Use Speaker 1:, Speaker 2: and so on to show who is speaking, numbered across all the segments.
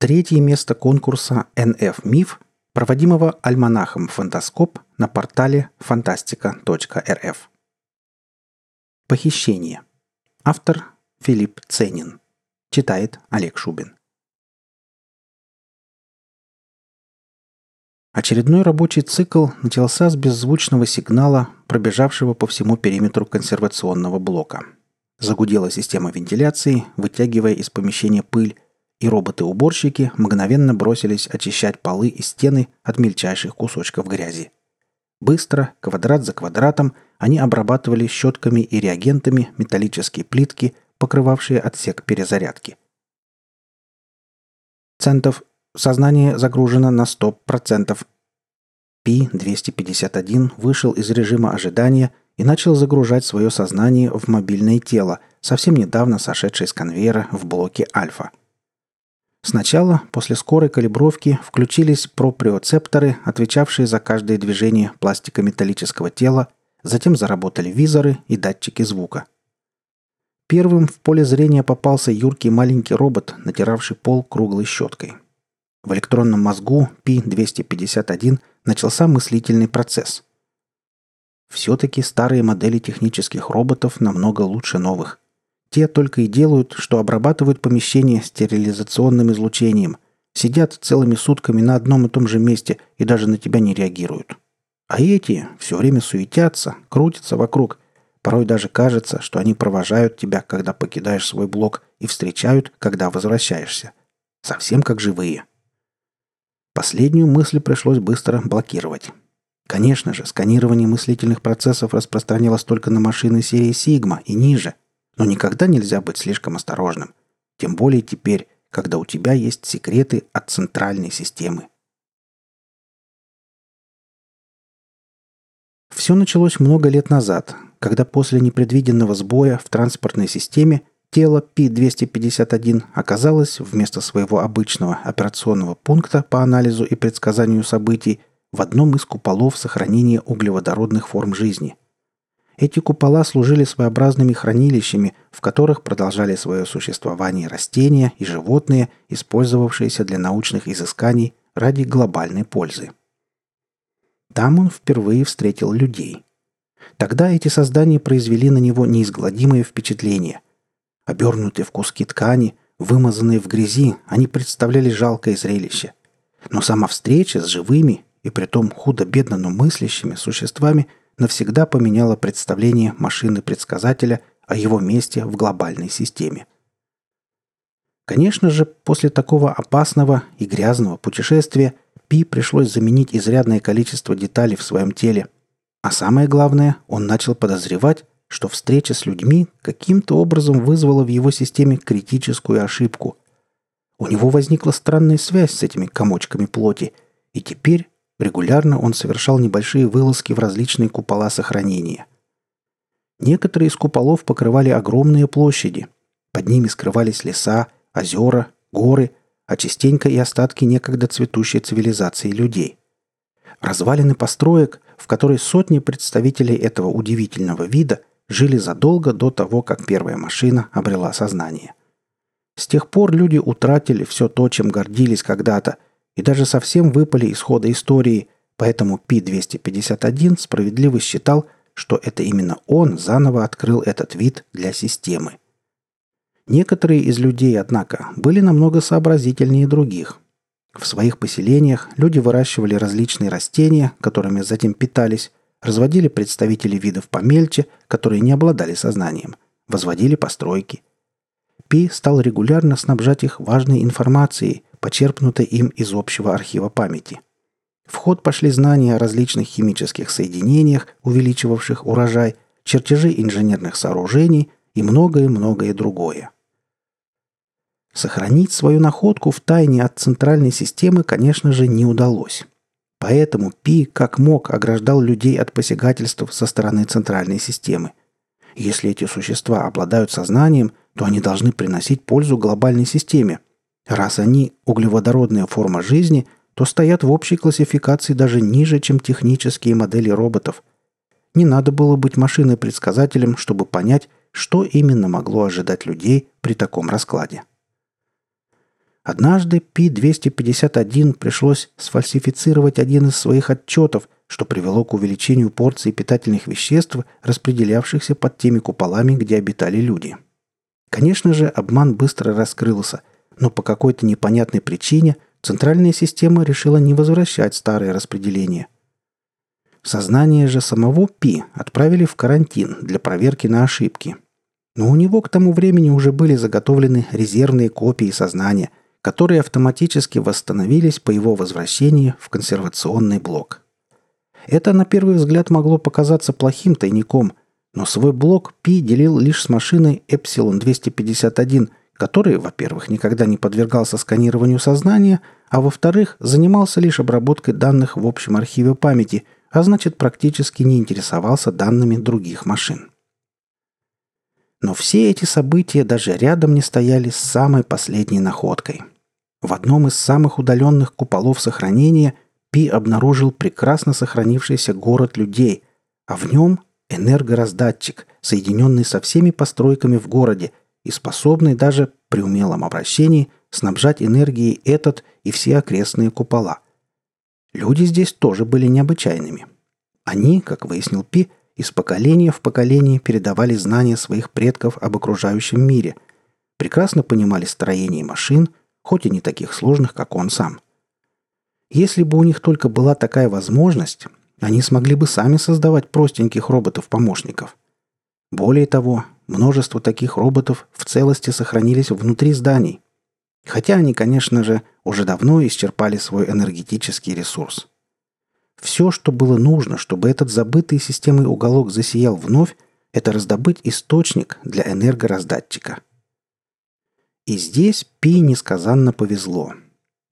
Speaker 1: Третье место конкурса NF МИФ, проводимого альманахом «Фантаскоп» на портале фантастика.рф. Похищение. Автор Филипп Ценин. Читает Олег Шубин. Очередной рабочий цикл начался с беззвучного сигнала, пробежавшего по всему периметру консервационного блока. Загудела система вентиляции, вытягивая из помещения пыль, и роботы-уборщики мгновенно бросились очищать полы и стены от мельчайших кусочков грязи. Быстро, квадрат за квадратом, они обрабатывали щетками и реагентами металлические плитки, покрывавшие отсек перезарядки. Центов. Сознание загружено на 100%. Пи-251 вышел из режима ожидания и начал загружать свое сознание в мобильное тело, совсем недавно сошедшее с конвейера в блоке Альфа – Сначала, после скорой калибровки, включились проприоцепторы, отвечавшие за каждое движение пластико-металлического тела, затем заработали визоры и датчики звука. Первым в поле зрения попался юркий маленький робот, натиравший пол круглой щеткой. В электронном мозгу P251 начался мыслительный процесс. Все-таки старые модели технических роботов намного лучше новых. Те только и делают, что обрабатывают помещение стерилизационным излучением. Сидят целыми сутками на одном и том же месте и даже на тебя не реагируют. А эти все время суетятся, крутятся вокруг. Порой даже кажется, что они провожают тебя, когда покидаешь свой блок, и встречают, когда возвращаешься. Совсем как живые. Последнюю мысль пришлось быстро блокировать. Конечно же, сканирование мыслительных процессов распространялось только на машины серии Sigma и ниже – но никогда нельзя быть слишком осторожным. Тем более теперь, когда у тебя есть секреты от центральной системы. Все началось много лет назад, когда после непредвиденного сбоя в транспортной системе тело P-251 оказалось вместо своего обычного операционного пункта по анализу и предсказанию событий в одном из куполов сохранения углеводородных форм жизни. Эти купола служили своеобразными хранилищами, в которых продолжали свое существование растения и животные, использовавшиеся для научных изысканий ради глобальной пользы. Там он впервые встретил людей. Тогда эти создания произвели на него неизгладимое впечатление. Обернутые в куски ткани, вымазанные в грязи, они представляли жалкое зрелище. Но сама встреча с живыми и притом худо-бедно, но мыслящими существами – навсегда поменяло представление машины-предсказателя о его месте в глобальной системе. Конечно же, после такого опасного и грязного путешествия Пи пришлось заменить изрядное количество деталей в своем теле. А самое главное, он начал подозревать, что встреча с людьми каким-то образом вызвала в его системе критическую ошибку. У него возникла странная связь с этими комочками плоти, и теперь Регулярно он совершал небольшие вылазки в различные купола сохранения. Некоторые из куполов покрывали огромные площади. Под ними скрывались леса, озера, горы, а частенько и остатки некогда цветущей цивилизации людей. Развалины построек, в которой сотни представителей этого удивительного вида жили задолго до того, как первая машина обрела сознание. С тех пор люди утратили все то, чем гордились когда-то – и даже совсем выпали из хода истории, поэтому Пи-251 справедливо считал, что это именно он заново открыл этот вид для системы. Некоторые из людей, однако, были намного сообразительнее других. В своих поселениях люди выращивали различные растения, которыми затем питались, разводили представителей видов помельче, которые не обладали сознанием, возводили постройки. Пи стал регулярно снабжать их важной информацией – почерпнутой им из общего архива памяти. В ход пошли знания о различных химических соединениях, увеличивавших урожай, чертежи инженерных сооружений и многое-многое другое. Сохранить свою находку в тайне от центральной системы, конечно же, не удалось. Поэтому Пи как мог ограждал людей от посягательств со стороны центральной системы. Если эти существа обладают сознанием, то они должны приносить пользу глобальной системе – Раз они углеводородная форма жизни, то стоят в общей классификации даже ниже, чем технические модели роботов. Не надо было быть машиной-предсказателем, чтобы понять, что именно могло ожидать людей при таком раскладе. Однажды Пи-251 пришлось сфальсифицировать один из своих отчетов, что привело к увеличению порции питательных веществ, распределявшихся под теми куполами, где обитали люди. Конечно же, обман быстро раскрылся, но по какой-то непонятной причине центральная система решила не возвращать старое распределение. Сознание же самого Пи отправили в карантин для проверки на ошибки. Но у него к тому времени уже были заготовлены резервные копии сознания – которые автоматически восстановились по его возвращении в консервационный блок. Это на первый взгляд могло показаться плохим тайником, но свой блок Пи делил лишь с машиной Epsilon 251, который, во-первых, никогда не подвергался сканированию сознания, а во-вторых, занимался лишь обработкой данных в общем архиве памяти, а значит практически не интересовался данными других машин. Но все эти события даже рядом не стояли с самой последней находкой. В одном из самых удаленных куполов сохранения Пи обнаружил прекрасно сохранившийся город людей, а в нем энергораздатчик, соединенный со всеми постройками в городе и способный даже при умелом обращении снабжать энергией этот и все окрестные купола. Люди здесь тоже были необычайными. Они, как выяснил Пи, из поколения в поколение передавали знания своих предков об окружающем мире, прекрасно понимали строение машин, хоть и не таких сложных, как он сам. Если бы у них только была такая возможность, они смогли бы сами создавать простеньких роботов-помощников. Более того, множество таких роботов в целости сохранились внутри зданий. Хотя они, конечно же, уже давно исчерпали свой энергетический ресурс. Все, что было нужно, чтобы этот забытый системой уголок засиял вновь, это раздобыть источник для энергораздатчика. И здесь Пи несказанно повезло.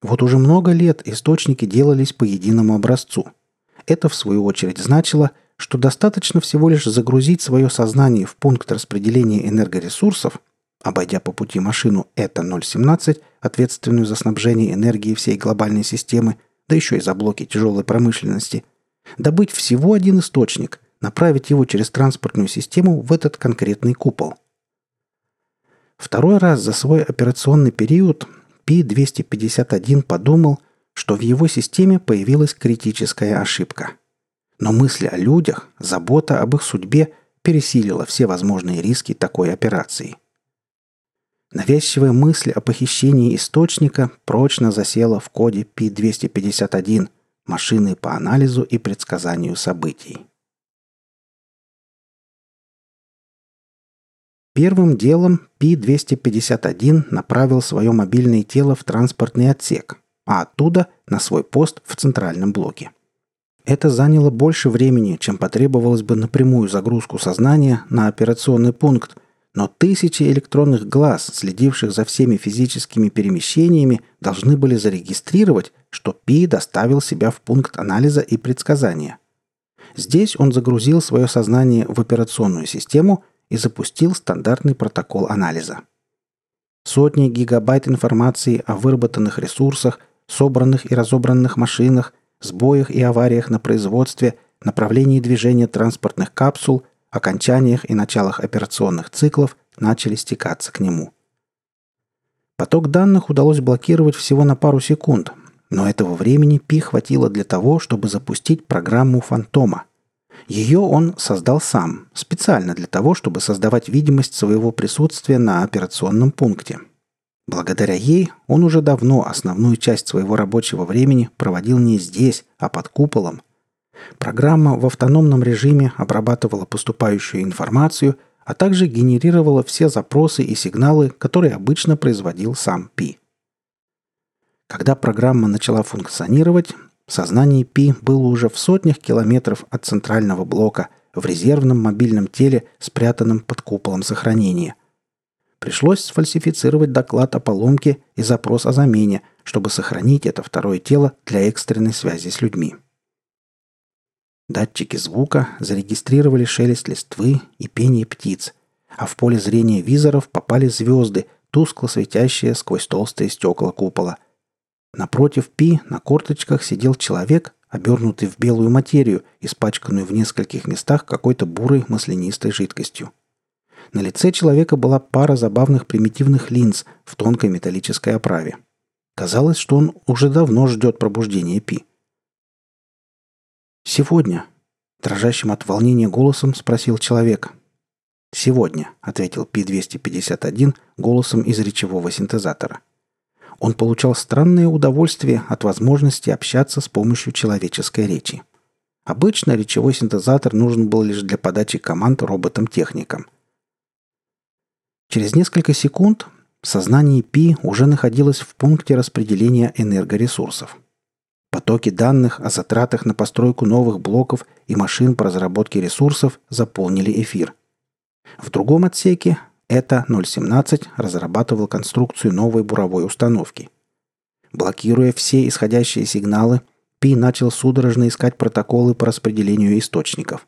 Speaker 1: Вот уже много лет источники делались по единому образцу. Это, в свою очередь, значило, что достаточно всего лишь загрузить свое сознание в пункт распределения энергоресурсов, обойдя по пути машину ЭТА-017, ответственную за снабжение энергией всей глобальной системы, да еще и за блоки тяжелой промышленности, добыть всего один источник, направить его через транспортную систему в этот конкретный купол. Второй раз за свой операционный период Пи-251 подумал, что в его системе появилась критическая ошибка. Но мысли о людях, забота об их судьбе пересилила все возможные риски такой операции – Навязчивая мысль о похищении источника прочно засела в коде P251 машины по анализу и предсказанию событий. Первым делом P251 направил свое мобильное тело в транспортный отсек, а оттуда на свой пост в центральном блоке. Это заняло больше времени, чем потребовалось бы на прямую загрузку сознания на операционный пункт – но тысячи электронных глаз, следивших за всеми физическими перемещениями, должны были зарегистрировать, что Пи доставил себя в пункт анализа и предсказания. Здесь он загрузил свое сознание в операционную систему и запустил стандартный протокол анализа. Сотни гигабайт информации о выработанных ресурсах, собранных и разобранных машинах, сбоях и авариях на производстве, направлении движения транспортных капсул – окончаниях и началах операционных циклов начали стекаться к нему. Поток данных удалось блокировать всего на пару секунд, но этого времени Пи хватило для того, чтобы запустить программу «Фантома». Ее он создал сам, специально для того, чтобы создавать видимость своего присутствия на операционном пункте. Благодаря ей он уже давно основную часть своего рабочего времени проводил не здесь, а под куполом, Программа в автономном режиме обрабатывала поступающую информацию, а также генерировала все запросы и сигналы, которые обычно производил сам Пи. Когда программа начала функционировать, сознание Пи было уже в сотнях километров от центрального блока в резервном мобильном теле, спрятанном под куполом сохранения. Пришлось сфальсифицировать доклад о поломке и запрос о замене, чтобы сохранить это второе тело для экстренной связи с людьми. Датчики звука зарегистрировали шелест листвы и пение птиц, а в поле зрения визоров попали звезды, тускло светящие сквозь толстые стекла купола. Напротив Пи на корточках сидел человек, обернутый в белую материю, испачканную в нескольких местах какой-то бурой маслянистой жидкостью. На лице человека была пара забавных примитивных линз в тонкой металлической оправе. Казалось, что он уже давно ждет пробуждения Пи. «Сегодня», — дрожащим от волнения голосом спросил человек. «Сегодня», — ответил Пи-251 голосом из речевого синтезатора. Он получал странное удовольствие от возможности общаться с помощью человеческой речи. Обычно речевой синтезатор нужен был лишь для подачи команд роботам-техникам. Через несколько секунд сознание Пи уже находилось в пункте распределения энергоресурсов. Потоки данных о затратах на постройку новых блоков и машин по разработке ресурсов заполнили эфир. В другом отсеке это 017 разрабатывал конструкцию новой буровой установки. Блокируя все исходящие сигналы, Пи начал судорожно искать протоколы по распределению источников.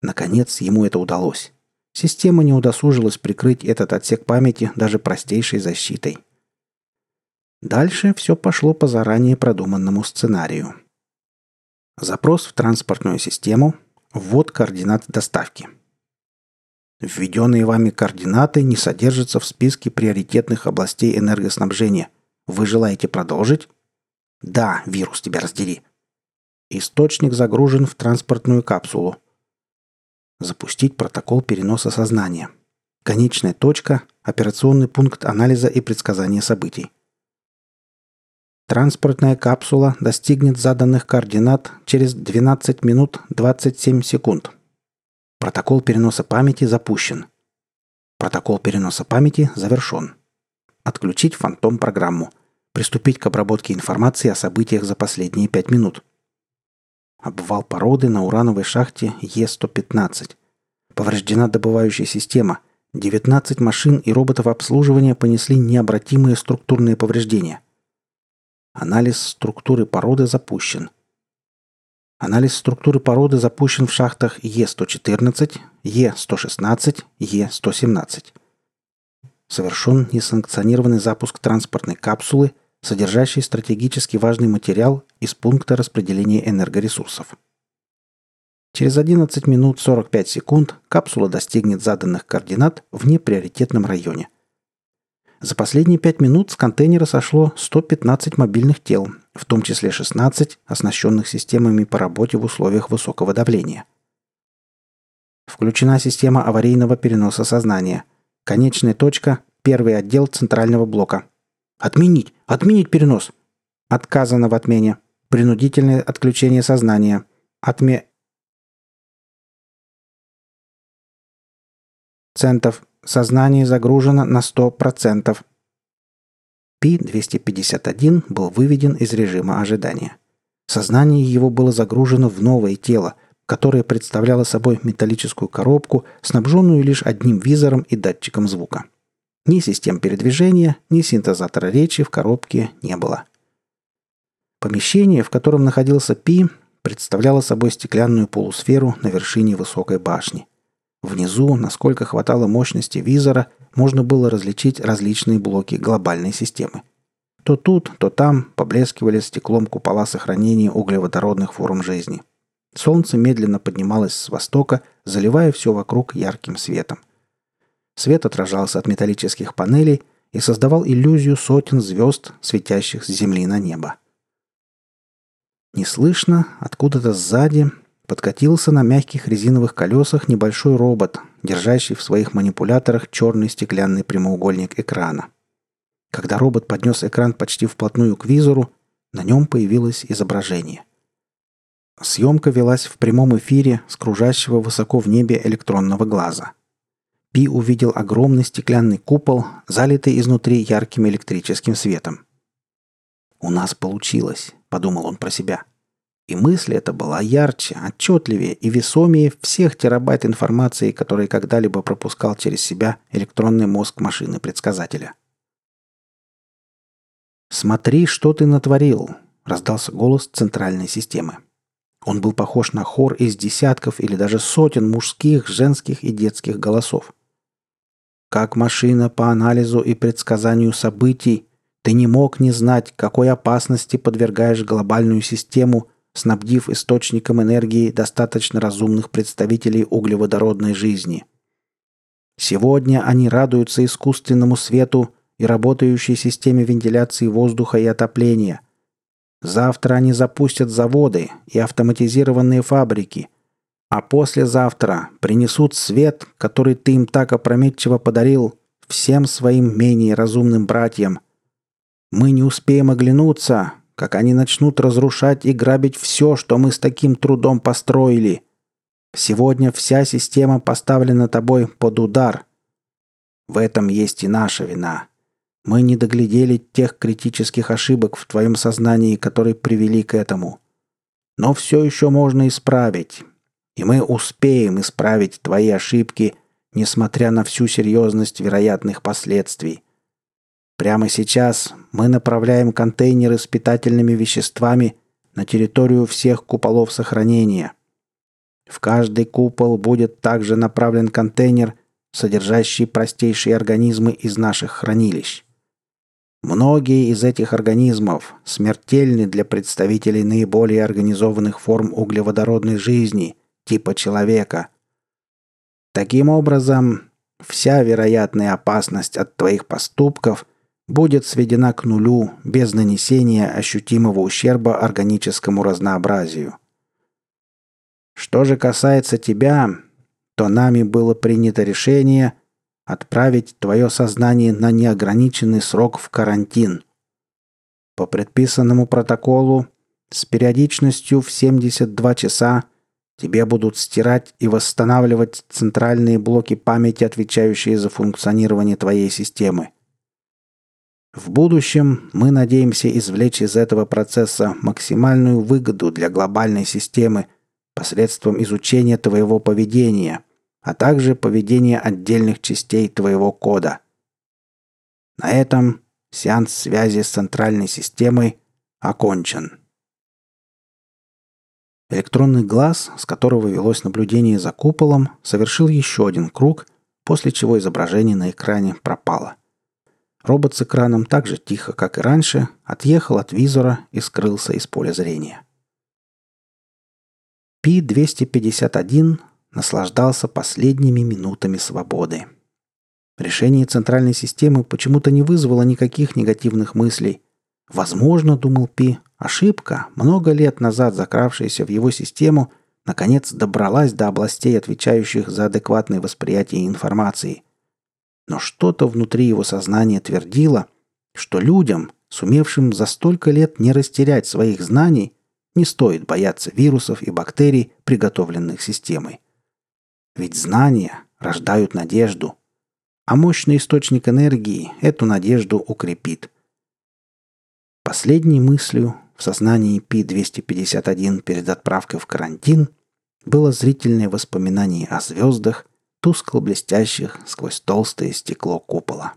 Speaker 1: Наконец, ему это удалось. Система не удосужилась прикрыть этот отсек памяти даже простейшей защитой. Дальше все пошло по заранее продуманному сценарию. Запрос в транспортную систему, ввод координат доставки. Введенные вами координаты не содержатся в списке приоритетных областей энергоснабжения. Вы желаете продолжить? Да, вирус тебя раздери. Источник загружен в транспортную капсулу. Запустить протокол переноса сознания. Конечная точка – операционный пункт анализа и предсказания событий. Транспортная капсула достигнет заданных координат через 12 минут 27 секунд. Протокол переноса памяти запущен. Протокол переноса памяти завершен. Отключить фантом-программу – Приступить к обработке информации о событиях за последние пять минут. Обвал породы на урановой шахте Е-115. Повреждена добывающая система. 19 машин и роботов обслуживания понесли необратимые структурные повреждения. Анализ структуры породы запущен. Анализ структуры породы запущен в шахтах Е114, Е116, Е117. Совершен несанкционированный запуск транспортной капсулы содержащий стратегически важный материал из пункта распределения энергоресурсов. Через 11 минут 45 секунд капсула достигнет заданных координат в неприоритетном районе. За последние 5 минут с контейнера сошло 115 мобильных тел, в том числе 16, оснащенных системами по работе в условиях высокого давления. Включена система аварийного переноса сознания. Конечная точка – первый отдел центрального блока – Отменить! Отменить перенос! Отказано в отмене. Принудительное отключение сознания. Отме... Центов. Сознание загружено на 100%. Пи-251 был выведен из режима ожидания. Сознание его было загружено в новое тело, которое представляло собой металлическую коробку, снабженную лишь одним визором и датчиком звука. Ни систем передвижения, ни синтезатора речи в коробке не было. Помещение, в котором находился Пи, представляло собой стеклянную полусферу на вершине высокой башни. Внизу, насколько хватало мощности визора, можно было различить различные блоки глобальной системы. То тут, то там поблескивали стеклом купола сохранения углеводородных форм жизни. Солнце медленно поднималось с востока, заливая все вокруг ярким светом – Свет отражался от металлических панелей и создавал иллюзию сотен звезд, светящих с земли на небо. Неслышно, откуда-то сзади, подкатился на мягких резиновых колесах небольшой робот, держащий в своих манипуляторах черный стеклянный прямоугольник экрана. Когда робот поднес экран почти вплотную к визору, на нем появилось изображение. Съемка велась в прямом эфире с кружащего высоко в небе электронного глаза – Пи увидел огромный стеклянный купол, залитый изнутри ярким электрическим светом. «У нас получилось», — подумал он про себя. И мысль эта была ярче, отчетливее и весомее всех терабайт информации, которые когда-либо пропускал через себя электронный мозг машины-предсказателя. «Смотри, что ты натворил!» — раздался голос центральной системы. Он был похож на хор из десятков или даже сотен мужских, женских и детских голосов. Как машина по анализу и предсказанию событий, ты не мог не знать, какой опасности подвергаешь глобальную систему, снабдив источником энергии достаточно разумных представителей углеводородной жизни. Сегодня они радуются искусственному свету и работающей системе вентиляции воздуха и отопления. Завтра они запустят заводы и автоматизированные фабрики. А послезавтра принесут свет, который ты им так опрометчиво подарил, всем своим менее разумным братьям. Мы не успеем оглянуться, как они начнут разрушать и грабить все, что мы с таким трудом построили. Сегодня вся система поставлена тобой под удар. В этом есть и наша вина. Мы не доглядели тех критических ошибок в твоем сознании, которые привели к этому. Но все еще можно исправить. И мы успеем исправить твои ошибки, несмотря на всю серьезность вероятных последствий. Прямо сейчас мы направляем контейнеры с питательными веществами на территорию всех куполов сохранения. В каждый купол будет также направлен контейнер, содержащий простейшие организмы из наших хранилищ. Многие из этих организмов смертельны для представителей наиболее организованных форм углеводородной жизни, типа человека. Таким образом, вся вероятная опасность от твоих поступков будет сведена к нулю без нанесения ощутимого ущерба органическому разнообразию. Что же касается тебя, то нами было принято решение отправить твое сознание на неограниченный срок в карантин. По предписанному протоколу с периодичностью в 72 часа тебе будут стирать и восстанавливать центральные блоки памяти, отвечающие за функционирование твоей системы – в будущем мы надеемся извлечь из этого процесса максимальную выгоду для глобальной системы посредством изучения твоего поведения, а также поведения отдельных частей твоего кода. На этом сеанс связи с центральной системой окончен. Электронный глаз, с которого велось наблюдение за куполом, совершил еще один круг, после чего изображение на экране пропало. Робот с экраном так же тихо, как и раньше, отъехал от визора и скрылся из поля зрения. Пи-251 наслаждался последними минутами свободы. Решение центральной системы почему-то не вызвало никаких негативных мыслей. Возможно, думал Пи, ошибка, много лет назад закравшаяся в его систему, наконец добралась до областей, отвечающих за адекватное восприятие информации – но что-то внутри его сознания твердило, что людям, сумевшим за столько лет не растерять своих знаний, не стоит бояться вирусов и бактерий, приготовленных системой. Ведь знания рождают надежду, а мощный источник энергии эту надежду укрепит. Последней мыслью в сознании Пи-251 перед отправкой в карантин было зрительное воспоминание о звездах тускло блестящих сквозь толстое стекло купола.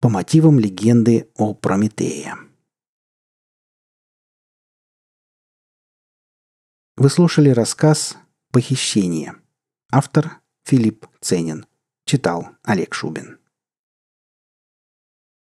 Speaker 1: По мотивам легенды о Прометее. Вы слушали рассказ «Похищение». Автор Филипп Ценин. Читал Олег Шубин.